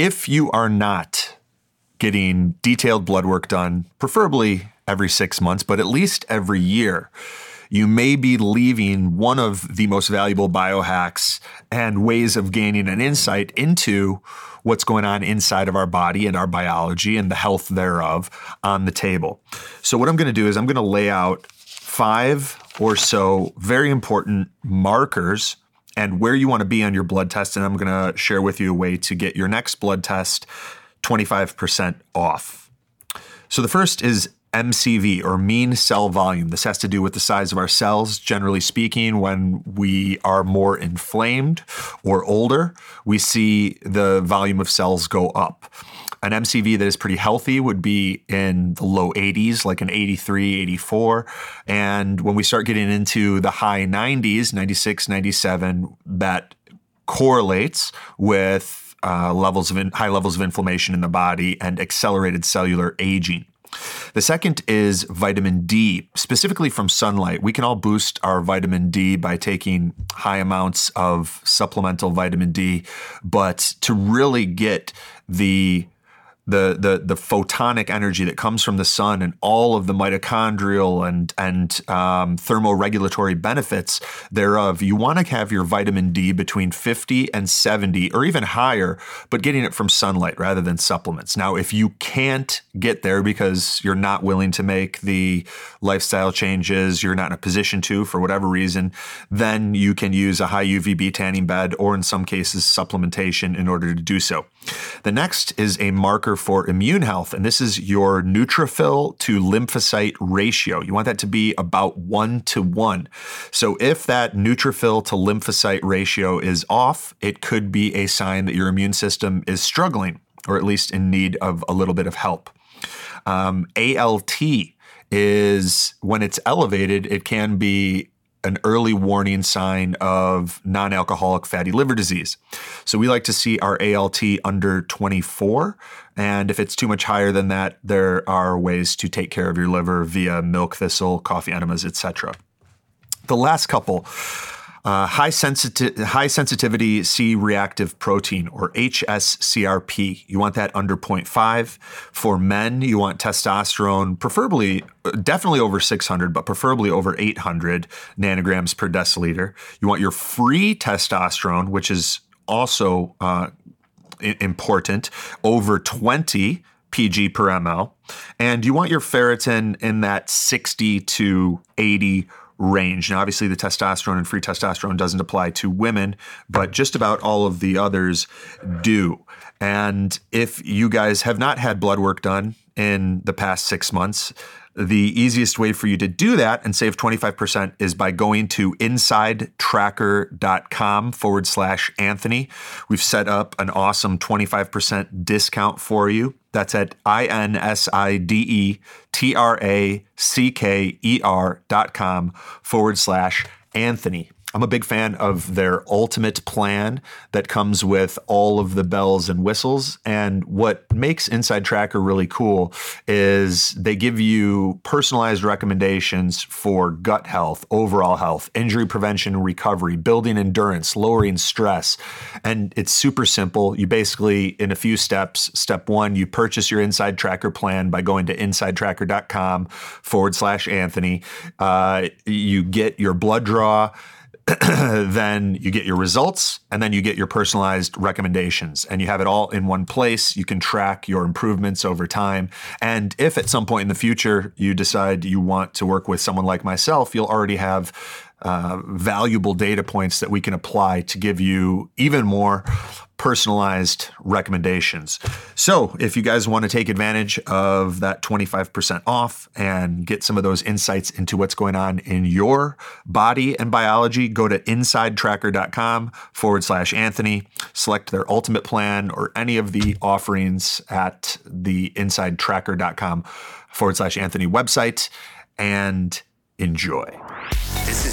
if you are not getting detailed blood work done, preferably every six months, but at least every year, you may be leaving one of the most valuable biohacks and ways of gaining an insight into what's going on inside of our body and our biology and the health thereof on the table. So, what I'm going to do is I'm going to lay out five or so very important markers and where you want to be on your blood test. And I'm going to share with you a way to get your next blood test 25% off. So, the first is MCV or mean cell volume. This has to do with the size of our cells. Generally speaking, when we are more inflamed or older, we see the volume of cells go up. An MCV that is pretty healthy would be in the low 80s, like an 83, 84. And when we start getting into the high 90s, 96, 97, that correlates with uh, levels of in, high levels of inflammation in the body and accelerated cellular aging. The second is vitamin D, specifically from sunlight. We can all boost our vitamin D by taking high amounts of supplemental vitamin D, but to really get the the the the photonic energy that comes from the sun and all of the mitochondrial and and um, thermoregulatory benefits thereof. You want to have your vitamin D between 50 and 70 or even higher, but getting it from sunlight rather than supplements. Now, if you can't get there because you're not willing to make the lifestyle changes, you're not in a position to for whatever reason, then you can use a high UVB tanning bed or in some cases supplementation in order to do so. The next is a marker for immune health, and this is your neutrophil to lymphocyte ratio. You want that to be about one to one. So if that neutrophil to lymphocyte ratio is off, it could be a sign that your immune system is struggling, or at least in need of a little bit of help. Um, ALT is when it's elevated, it can be an early warning sign of non alcoholic fatty liver disease. So we like to see our ALT under 24. And if it's too much higher than that, there are ways to take care of your liver via milk thistle, coffee enemas, etc. The last couple uh, high, sensiti- high sensitivity C reactive protein or HSCRP. You want that under 0.5. For men, you want testosterone, preferably, definitely over 600, but preferably over 800 nanograms per deciliter. You want your free testosterone, which is also uh, important, over 20 pg per ml. And you want your ferritin in that 60 to 80 range. Now, obviously, the testosterone and free testosterone doesn't apply to women, but just about all of the others do. And if you guys have not had blood work done in the past six months, the easiest way for you to do that and save 25% is by going to insidetracker.com forward slash Anthony. We've set up an awesome 25% discount for you. That's at I N S I D E T R A C K E R dot com forward slash Anthony. I'm a big fan of their ultimate plan that comes with all of the bells and whistles. And what makes Inside Tracker really cool is they give you personalized recommendations for gut health, overall health, injury prevention recovery, building endurance, lowering stress. And it's super simple. You basically, in a few steps, step one, you purchase your Inside Tracker plan by going to insidetracker.com forward slash Anthony. Uh, you get your blood draw. then you get your results and then you get your personalized recommendations and you have it all in one place. You can track your improvements over time. And if at some point in the future you decide you want to work with someone like myself, you'll already have uh, valuable data points that we can apply to give you even more personalized recommendations. So, if you guys want to take advantage of that 25% off and get some of those insights into what's going on in your body and biology, go to insidetracker.com forward slash Anthony, select their ultimate plan or any of the offerings at the insidetracker.com forward slash Anthony website and enjoy.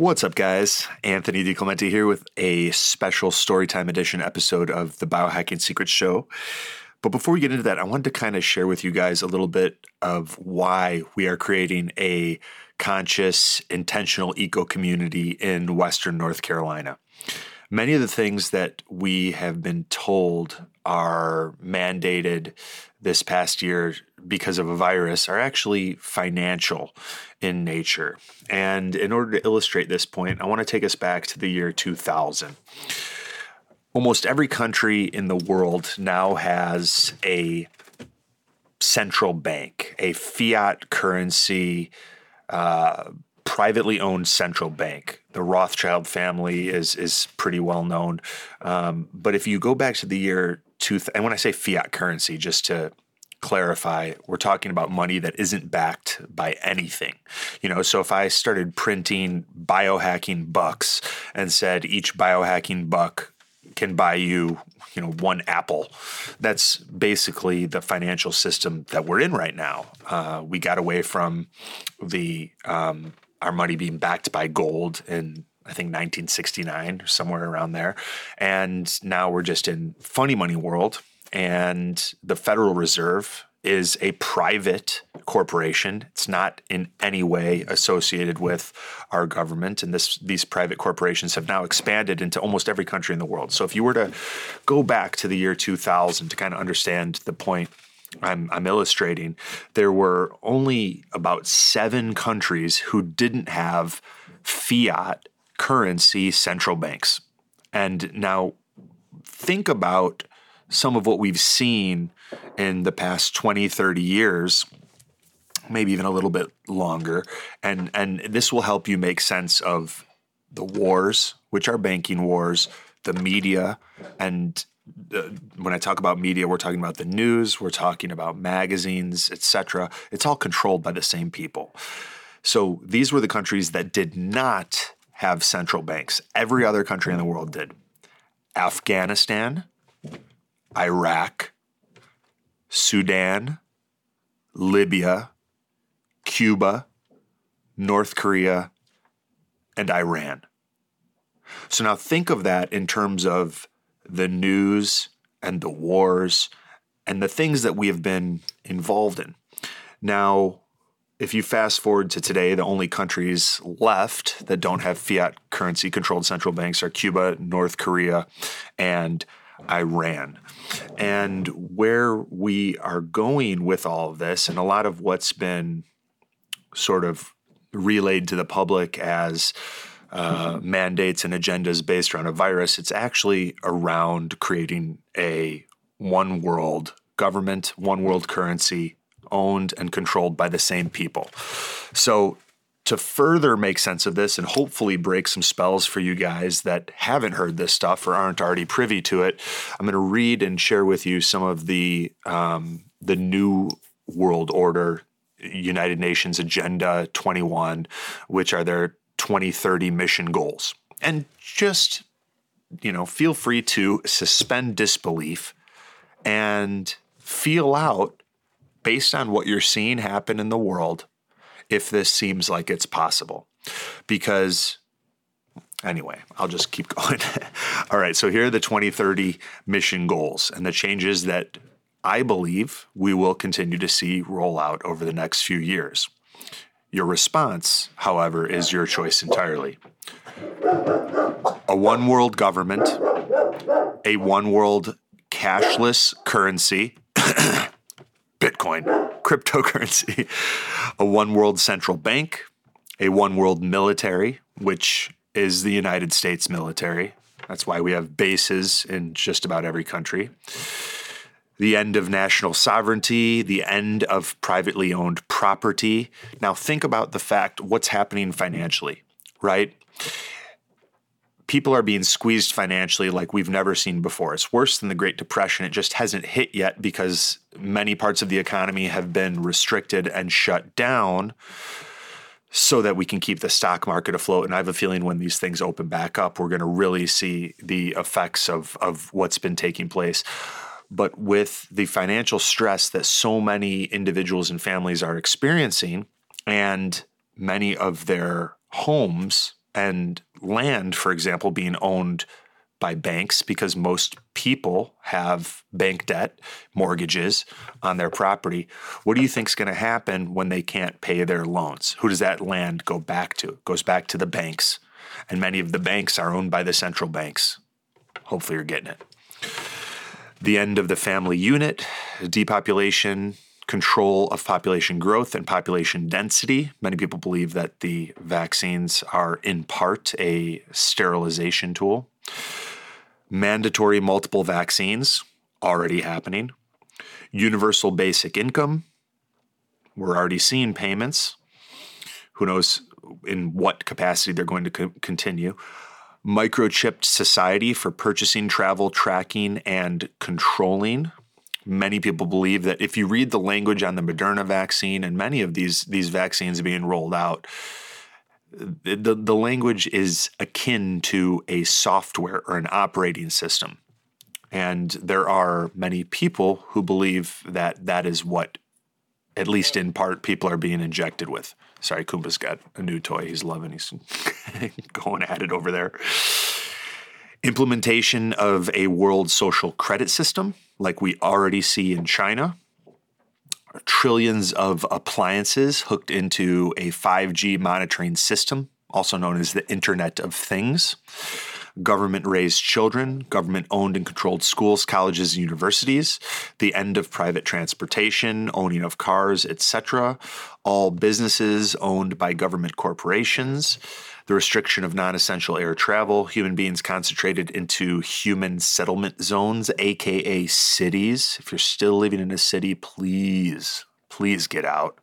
What's up, guys? Anthony DiClemente here with a special Storytime Edition episode of the Biohacking Secrets Show. But before we get into that, I wanted to kind of share with you guys a little bit of why we are creating a conscious, intentional eco community in Western North Carolina. Many of the things that we have been told are mandated this past year because of a virus are actually financial in nature. And in order to illustrate this point, I want to take us back to the year 2000. Almost every country in the world now has a central bank, a fiat currency, uh, privately owned central bank. The Rothschild family is is pretty well known. Um, but if you go back to the year two, and when I say fiat currency, just to clarify, we're talking about money that isn't backed by anything. You know, so if I started printing biohacking bucks and said each biohacking buck can buy you, you know, one apple. That's basically the financial system that we're in right now. Uh, we got away from the um, our money being backed by gold in I think 1969 somewhere around there, and now we're just in funny money world. And the Federal Reserve is a private corporation. It's not in any way associated with our government. And this these private corporations have now expanded into almost every country in the world. So if you were to go back to the year 2000 to kind of understand the point I'm, I'm illustrating, there were only about seven countries who didn't have fiat currency central banks. And now think about some of what we've seen in the past 20, 30 years, maybe even a little bit longer. And, and this will help you make sense of the wars, which are banking wars, the media, and uh, when I talk about media, we're talking about the news, we're talking about magazines, etc. It's all controlled by the same people. So these were the countries that did not have central banks. Every other country in the world did. Afghanistan, Iraq, Sudan, Libya, Cuba, North Korea, and Iran. So now think of that in terms of the news and the wars and the things that we have been involved in. Now, if you fast forward to today, the only countries left that don't have fiat currency controlled central banks are Cuba, North Korea, and Iran. And where we are going with all of this, and a lot of what's been sort of relayed to the public as uh, mandates and agendas based around a virus, it's actually around creating a one world government, one world currency owned and controlled by the same people. So to further make sense of this and hopefully break some spells for you guys that haven't heard this stuff or aren't already privy to it, I'm going to read and share with you some of the um, the new world order United Nations Agenda 21, which are their 2030 mission goals. And just you know, feel free to suspend disbelief and feel out based on what you're seeing happen in the world if this seems like it's possible. Because, anyway, I'll just keep going. All right, so here are the 2030 mission goals and the changes that I believe we will continue to see roll out over the next few years. Your response, however, is your choice entirely. A one world government, a one world cashless currency, Bitcoin, cryptocurrency, a one world central bank, a one world military, which is the United States military. That's why we have bases in just about every country. The end of national sovereignty, the end of privately owned property. Now, think about the fact what's happening financially, right? People are being squeezed financially like we've never seen before. It's worse than the Great Depression. It just hasn't hit yet because many parts of the economy have been restricted and shut down so that we can keep the stock market afloat. And I have a feeling when these things open back up, we're going to really see the effects of, of what's been taking place. But with the financial stress that so many individuals and families are experiencing, and many of their homes and land, for example, being owned by banks because most people have bank debt, mortgages on their property. What do you think is going to happen when they can't pay their loans? Who does that land go back to? It goes back to the banks. And many of the banks are owned by the central banks. Hopefully, you're getting it. The end of the family unit, depopulation, control of population growth and population density. Many people believe that the vaccines are in part a sterilization tool. Mandatory multiple vaccines, already happening. Universal basic income, we're already seeing payments. Who knows in what capacity they're going to co- continue. Microchipped society for purchasing, travel, tracking, and controlling many people believe that if you read the language on the Moderna vaccine and many of these these vaccines being rolled out, the, the language is akin to a software or an operating system. And there are many people who believe that that is what, at least in part, people are being injected with. Sorry, Kumba's got a new toy he's loving. He's going at it over there. Implementation of a world social credit system, like we already see in China. Trillions of appliances hooked into a 5G monitoring system, also known as the Internet of Things. Government raised children, government owned and controlled schools, colleges, and universities, the end of private transportation, owning of cars, etc., all businesses owned by government corporations, the restriction of non essential air travel, human beings concentrated into human settlement zones, aka cities. If you're still living in a city, please, please get out.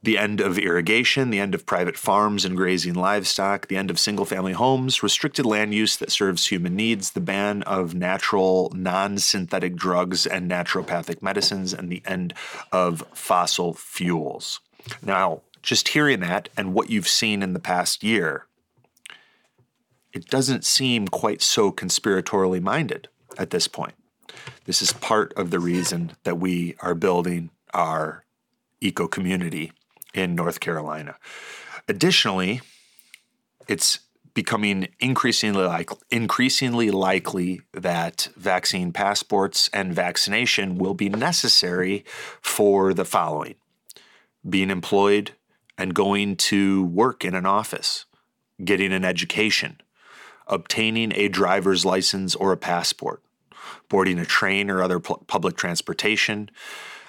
The end of irrigation, the end of private farms and grazing livestock, the end of single family homes, restricted land use that serves human needs, the ban of natural, non synthetic drugs and naturopathic medicines, and the end of fossil fuels. Now, just hearing that and what you've seen in the past year, it doesn't seem quite so conspiratorially minded at this point. This is part of the reason that we are building our eco community in North Carolina. Additionally, it's becoming increasingly like increasingly likely that vaccine passports and vaccination will be necessary for the following: being employed and going to work in an office, getting an education, obtaining a driver's license or a passport, boarding a train or other pu- public transportation,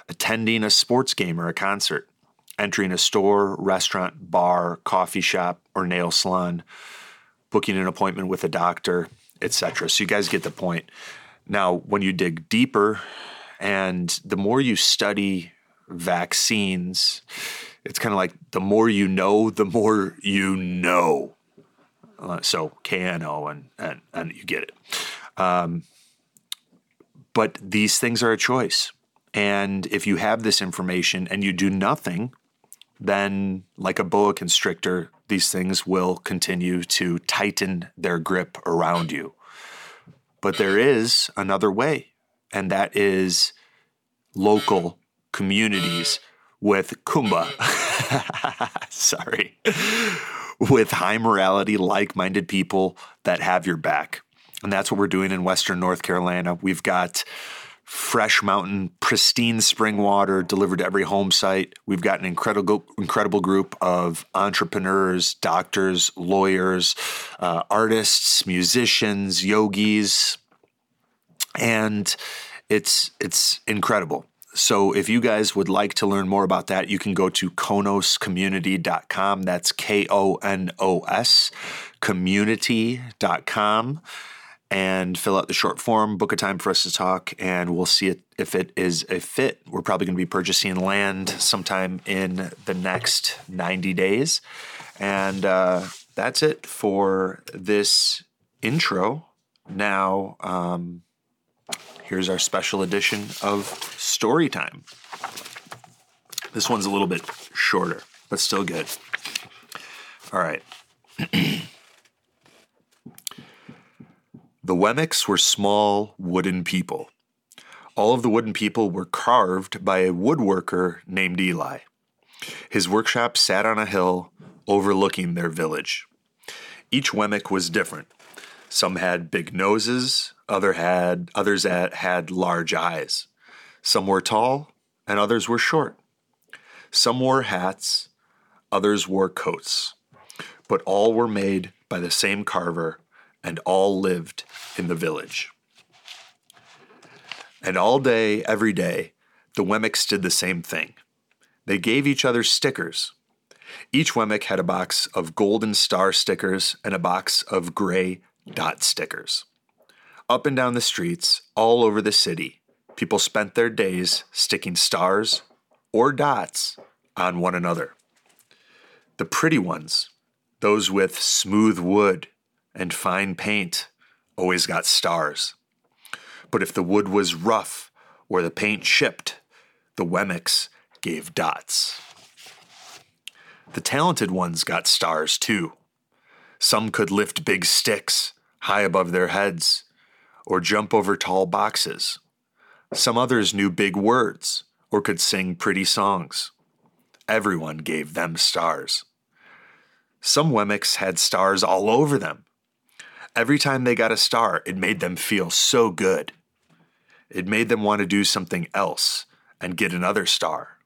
attending a sports game or a concert, entering a store, restaurant, bar, coffee shop, or nail salon, booking an appointment with a doctor, etc. So you guys get the point. Now, when you dig deeper and the more you study vaccines, it's kind of like the more you know, the more you know. Uh, so KNO and, and and you get it. Um, but these things are a choice. And if you have this information and you do nothing, then like a boa constrictor, these things will continue to tighten their grip around you. But there is another way, and that is local communities with Kumba. Sorry. With high morality, like minded people that have your back. And that's what we're doing in Western North Carolina. We've got fresh mountain, pristine spring water delivered to every home site. We've got an incredible, incredible group of entrepreneurs, doctors, lawyers, uh, artists, musicians, yogis, and it's it's incredible. So if you guys would like to learn more about that, you can go to konoscommunity.com. That's K O N O S community.com and fill out the short form, book a time for us to talk, and we'll see it, if it is a fit. We're probably going to be purchasing land sometime in the next 90 days. And uh, that's it for this intro. Now, um, here's our special edition of Story Time. This one's a little bit shorter, but still good. All right. The Wemmicks were small wooden people. All of the wooden people were carved by a woodworker named Eli. His workshop sat on a hill overlooking their village. Each Wemmick was different. Some had big noses, other had others had, had large eyes. Some were tall, and others were short. Some wore hats, others wore coats. But all were made by the same carver, and all lived in the village. And all day, every day, the Wemmicks did the same thing. They gave each other stickers. Each Wemmick had a box of golden star stickers and a box of gray dot stickers. Up and down the streets, all over the city, people spent their days sticking stars or dots on one another. The pretty ones, those with smooth wood and fine paint, always got stars. But if the wood was rough or the paint chipped, the Wemmicks gave dots. The talented ones got stars too. Some could lift big sticks high above their heads or jump over tall boxes. Some others knew big words or could sing pretty songs. Everyone gave them stars. Some Wemmicks had stars all over them. Every time they got a star, it made them feel so good. It made them want to do something else and get another star.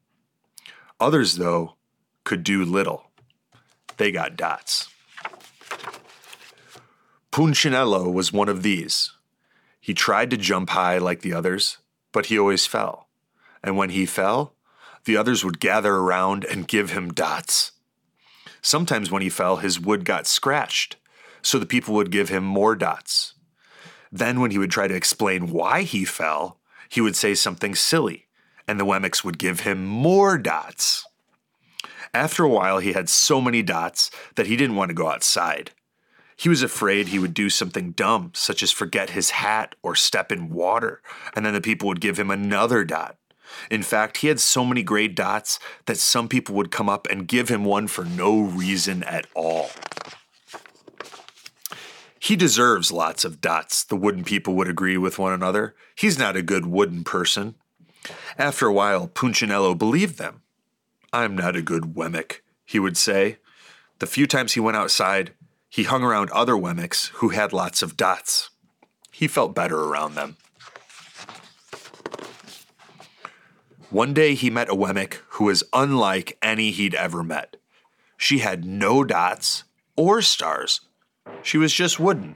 Others, though, could do little. They got dots. Punchinello was one of these. He tried to jump high like the others, but he always fell. And when he fell, the others would gather around and give him dots. Sometimes when he fell, his wood got scratched, so the people would give him more dots. Then, when he would try to explain why he fell, he would say something silly, and the Wemmicks would give him more dots. After a while, he had so many dots that he didn't want to go outside. He was afraid he would do something dumb, such as forget his hat or step in water, and then the people would give him another dot. In fact, he had so many gray dots that some people would come up and give him one for no reason at all. He deserves lots of dots, the wooden people would agree with one another. He's not a good wooden person. After a while, Punchinello believed them. I'm not a good Wemmick, he would say. The few times he went outside, he hung around other Wemmicks who had lots of dots. He felt better around them. One day he met a Wemmick who was unlike any he'd ever met. She had no dots or stars. She was just wooden.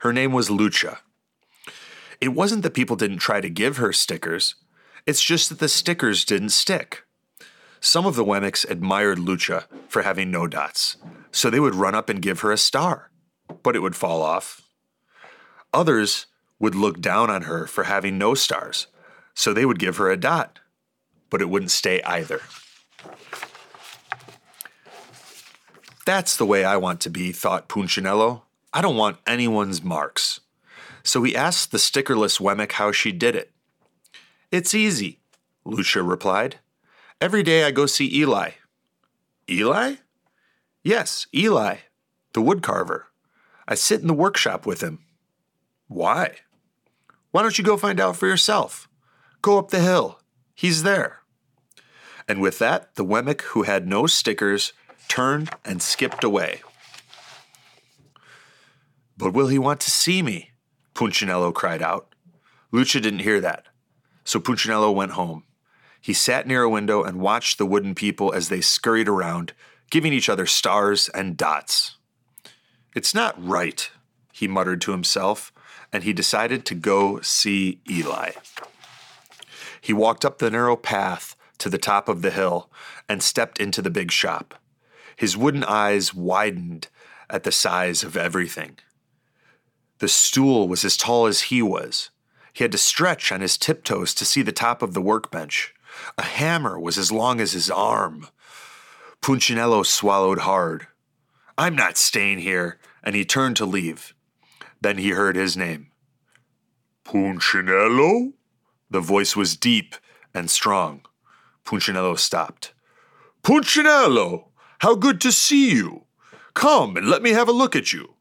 Her name was Lucia. It wasn't that people didn't try to give her stickers, it's just that the stickers didn't stick. Some of the Wemmicks admired Lucia for having no dots, so they would run up and give her a star, but it would fall off. Others would look down on her for having no stars, so they would give her a dot, but it wouldn't stay either. That's the way I want to be, thought Punchinello. I don't want anyone's marks. So he asked the stickerless Wemmick how she did it. It's easy, Lucia replied. Every day I go see Eli. Eli? Yes, Eli, the woodcarver. I sit in the workshop with him. Why? Why don't you go find out for yourself? Go up the hill. He's there. And with that, the Wemmick who had no stickers turned and skipped away. But will he want to see me? Punchinello cried out. Lucia didn't hear that, so Punchinello went home. He sat near a window and watched the wooden people as they scurried around, giving each other stars and dots. It's not right, he muttered to himself, and he decided to go see Eli. He walked up the narrow path to the top of the hill and stepped into the big shop. His wooden eyes widened at the size of everything. The stool was as tall as he was. He had to stretch on his tiptoes to see the top of the workbench. A hammer was as long as his arm. Punchinello swallowed hard. I'm not staying here, and he turned to leave. Then he heard his name. Punchinello? The voice was deep and strong. Punchinello stopped. Punchinello, how good to see you! Come and let me have a look at you.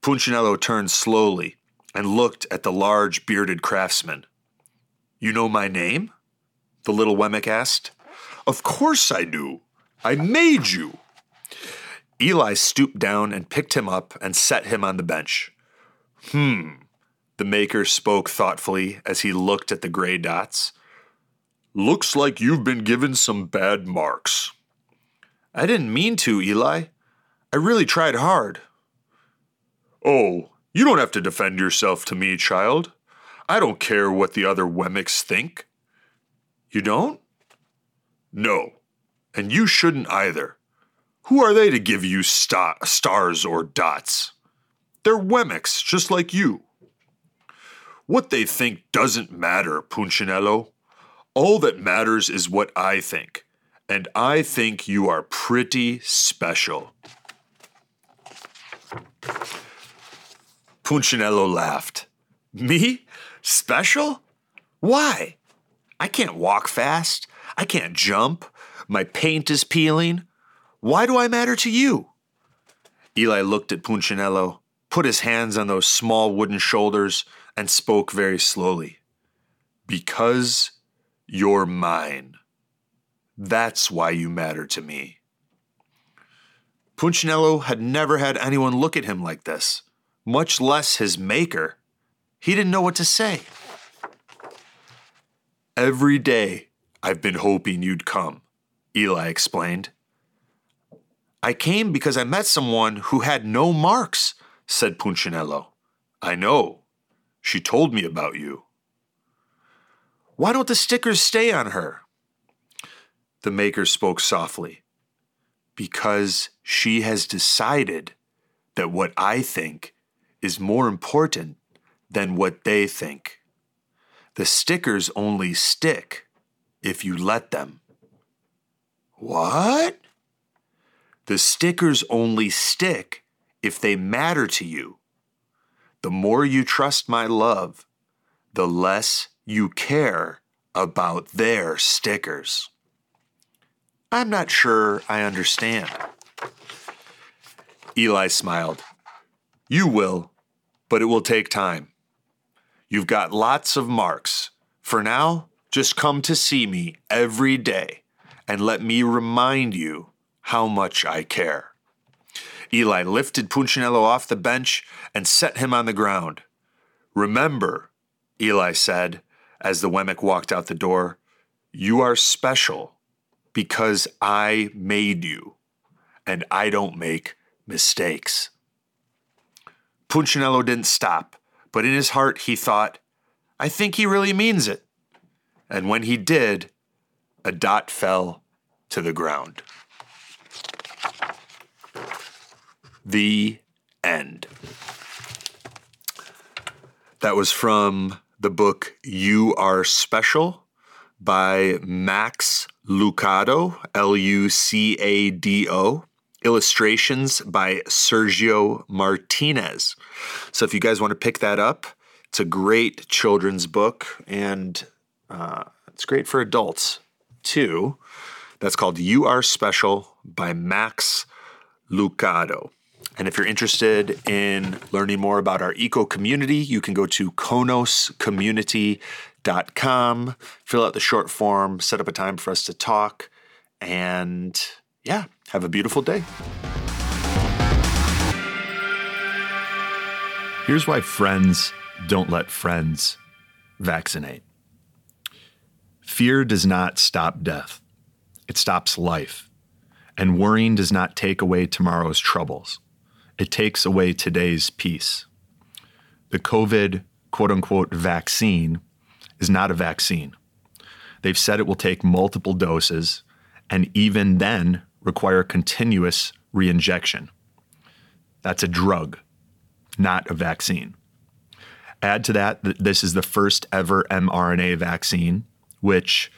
Punchinello turned slowly and looked at the large bearded craftsman. You know my name? The little Wemmick asked. Of course I do. I made you. Eli stooped down and picked him up and set him on the bench. Hmm, the maker spoke thoughtfully as he looked at the gray dots. Looks like you've been given some bad marks. I didn't mean to, Eli. I really tried hard. Oh, you don't have to defend yourself to me, child. I don't care what the other Wemmicks think. You don't? No. And you shouldn't either. Who are they to give you sta- stars or dots? They're Wemmicks, just like you. What they think doesn't matter, Punchinello. All that matters is what I think. And I think you are pretty special. Punchinello laughed. Me? Special? Why? I can't walk fast. I can't jump. My paint is peeling. Why do I matter to you? Eli looked at Punchinello, put his hands on those small wooden shoulders, and spoke very slowly. Because you're mine. That's why you matter to me. Punchinello had never had anyone look at him like this, much less his maker. He didn't know what to say. Every day I've been hoping you'd come, Eli explained. I came because I met someone who had no marks, said Punchinello. I know. She told me about you. Why don't the stickers stay on her? The maker spoke softly. Because she has decided that what I think is more important than what they think. The stickers only stick if you let them. What? The stickers only stick if they matter to you. The more you trust my love, the less you care about their stickers. I'm not sure I understand. Eli smiled. You will, but it will take time. You've got lots of marks. For now, just come to see me every day and let me remind you how much I care. Eli lifted Punchinello off the bench and set him on the ground. Remember, Eli said as the Wemmick walked out the door, you are special because I made you, and I don't make mistakes. Punchinello didn't stop, but in his heart he thought, I think he really means it. And when he did, a dot fell to the ground. The end. That was from the book You Are Special by Max Lucado, L U C A D O. Illustrations by Sergio Martinez. So if you guys want to pick that up, it's a great children's book and uh, it's great for adults too. That's called You Are Special by Max Lucado. And if you're interested in learning more about our eco community, you can go to konoscommunity.com, fill out the short form, set up a time for us to talk, and yeah, have a beautiful day. Here's why friends don't let friends vaccinate. Fear does not stop death, it stops life. And worrying does not take away tomorrow's troubles, it takes away today's peace. The COVID quote unquote vaccine is not a vaccine. They've said it will take multiple doses and even then require continuous reinjection. That's a drug, not a vaccine. Add to that that this is the first ever mRNA vaccine, which,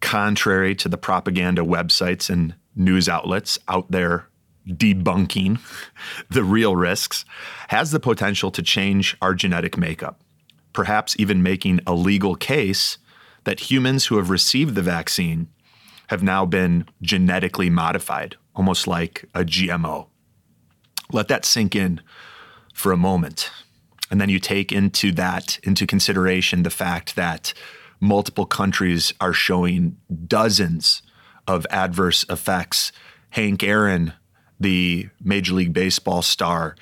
contrary to the propaganda websites and news outlets out there debunking the real risks, has the potential to change our genetic makeup, perhaps even making a legal case that humans who have received the vaccine have now been genetically modified, almost like a GMO. Let that sink in for a moment. And then you take into that into consideration the fact that multiple countries are showing dozens of adverse effects. Hank Aaron, the Major League Baseball star,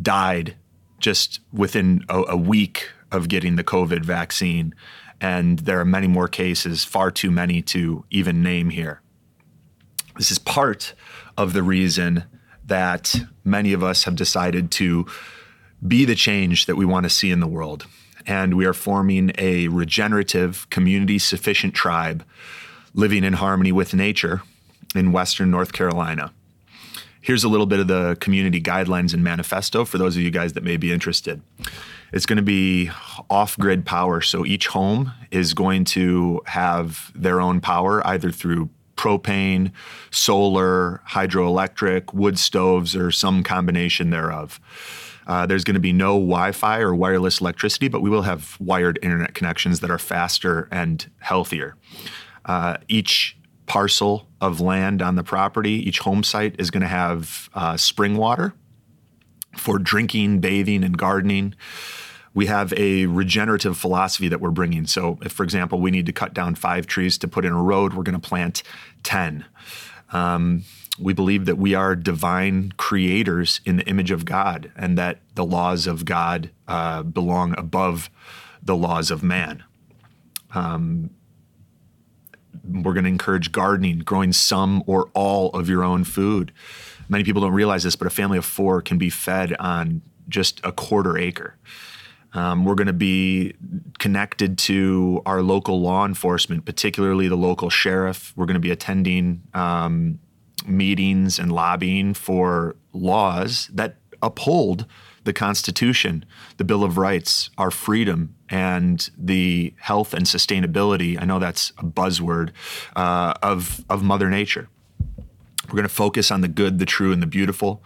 died just within a, a week of getting the COVID vaccine. And there are many more cases, far too many to even name here. This is part of the reason that many of us have decided to be the change that we want to see in the world. And we are forming a regenerative, community sufficient tribe living in harmony with nature in Western North Carolina. Here's a little bit of the community guidelines and manifesto for those of you guys that may be interested. It's going to be off grid power. So each home is going to have their own power either through propane, solar, hydroelectric, wood stoves, or some combination thereof. Uh, there's going to be no Wi Fi or wireless electricity, but we will have wired internet connections that are faster and healthier. Uh, each parcel of land on the property, each home site is going to have uh, spring water for drinking, bathing, and gardening. We have a regenerative philosophy that we're bringing. So, if, for example, we need to cut down five trees to put in a road, we're going to plant 10. Um, we believe that we are divine creators in the image of God and that the laws of God uh, belong above the laws of man. Um, we're going to encourage gardening, growing some or all of your own food. Many people don't realize this, but a family of four can be fed on just a quarter acre. Um, we're going to be connected to our local law enforcement, particularly the local sheriff. We're going to be attending um, meetings and lobbying for laws that uphold the Constitution, the Bill of Rights, our freedom, and the health and sustainability. I know that's a buzzword uh, of of Mother Nature. We're going to focus on the good, the true, and the beautiful.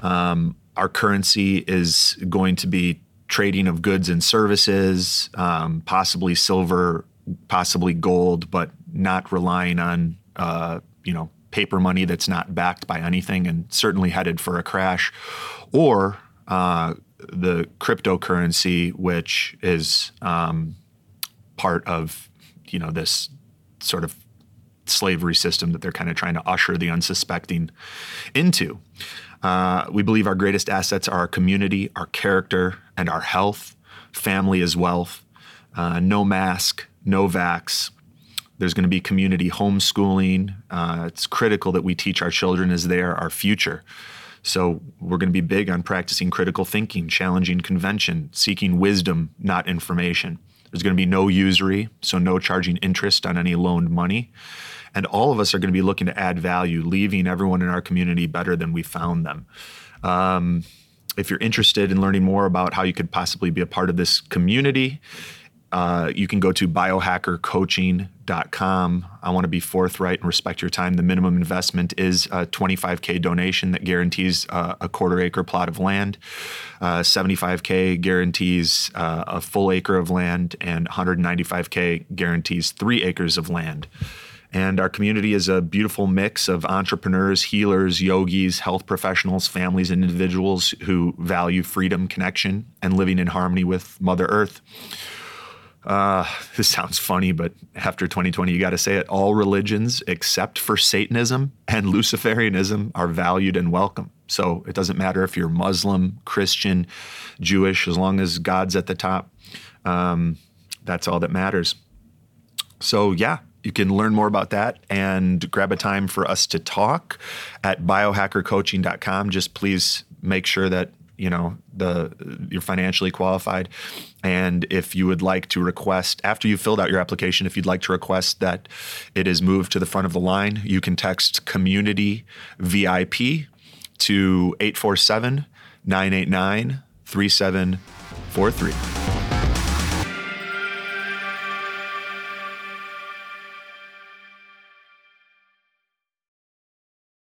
Um, our currency is going to be trading of goods and services, um, possibly silver, possibly gold, but not relying on uh, you know paper money that's not backed by anything and certainly headed for a crash, or uh, the cryptocurrency, which is um, part of you know this sort of slavery system that they're kind of trying to usher the unsuspecting into. Uh, we believe our greatest assets are our community, our character, and our health. Family is wealth. Uh, no mask, no vax. There's going to be community homeschooling. Uh, it's critical that we teach our children as they are our future. So we're going to be big on practicing critical thinking, challenging convention, seeking wisdom, not information. There's going to be no usury, so no charging interest on any loaned money. And all of us are going to be looking to add value, leaving everyone in our community better than we found them. Um, if you're interested in learning more about how you could possibly be a part of this community, uh, you can go to biohackercoaching.com. I want to be forthright and respect your time. The minimum investment is a 25K donation that guarantees uh, a quarter acre plot of land. Uh, 75K guarantees uh, a full acre of land, and 195K guarantees three acres of land. And our community is a beautiful mix of entrepreneurs, healers, yogis, health professionals, families, and individuals who value freedom, connection, and living in harmony with Mother Earth uh, this sounds funny, but after 2020, you got to say it. All religions except for Satanism and Luciferianism are valued and welcome. So it doesn't matter if you're Muslim, Christian, Jewish, as long as God's at the top. Um, that's all that matters. So, yeah, you can learn more about that and grab a time for us to talk at biohackercoaching.com. Just please make sure that you know the you're financially qualified. And if you would like to request after you've filled out your application if you'd like to request that it is moved to the front of the line you can text community vip to 847 989 3743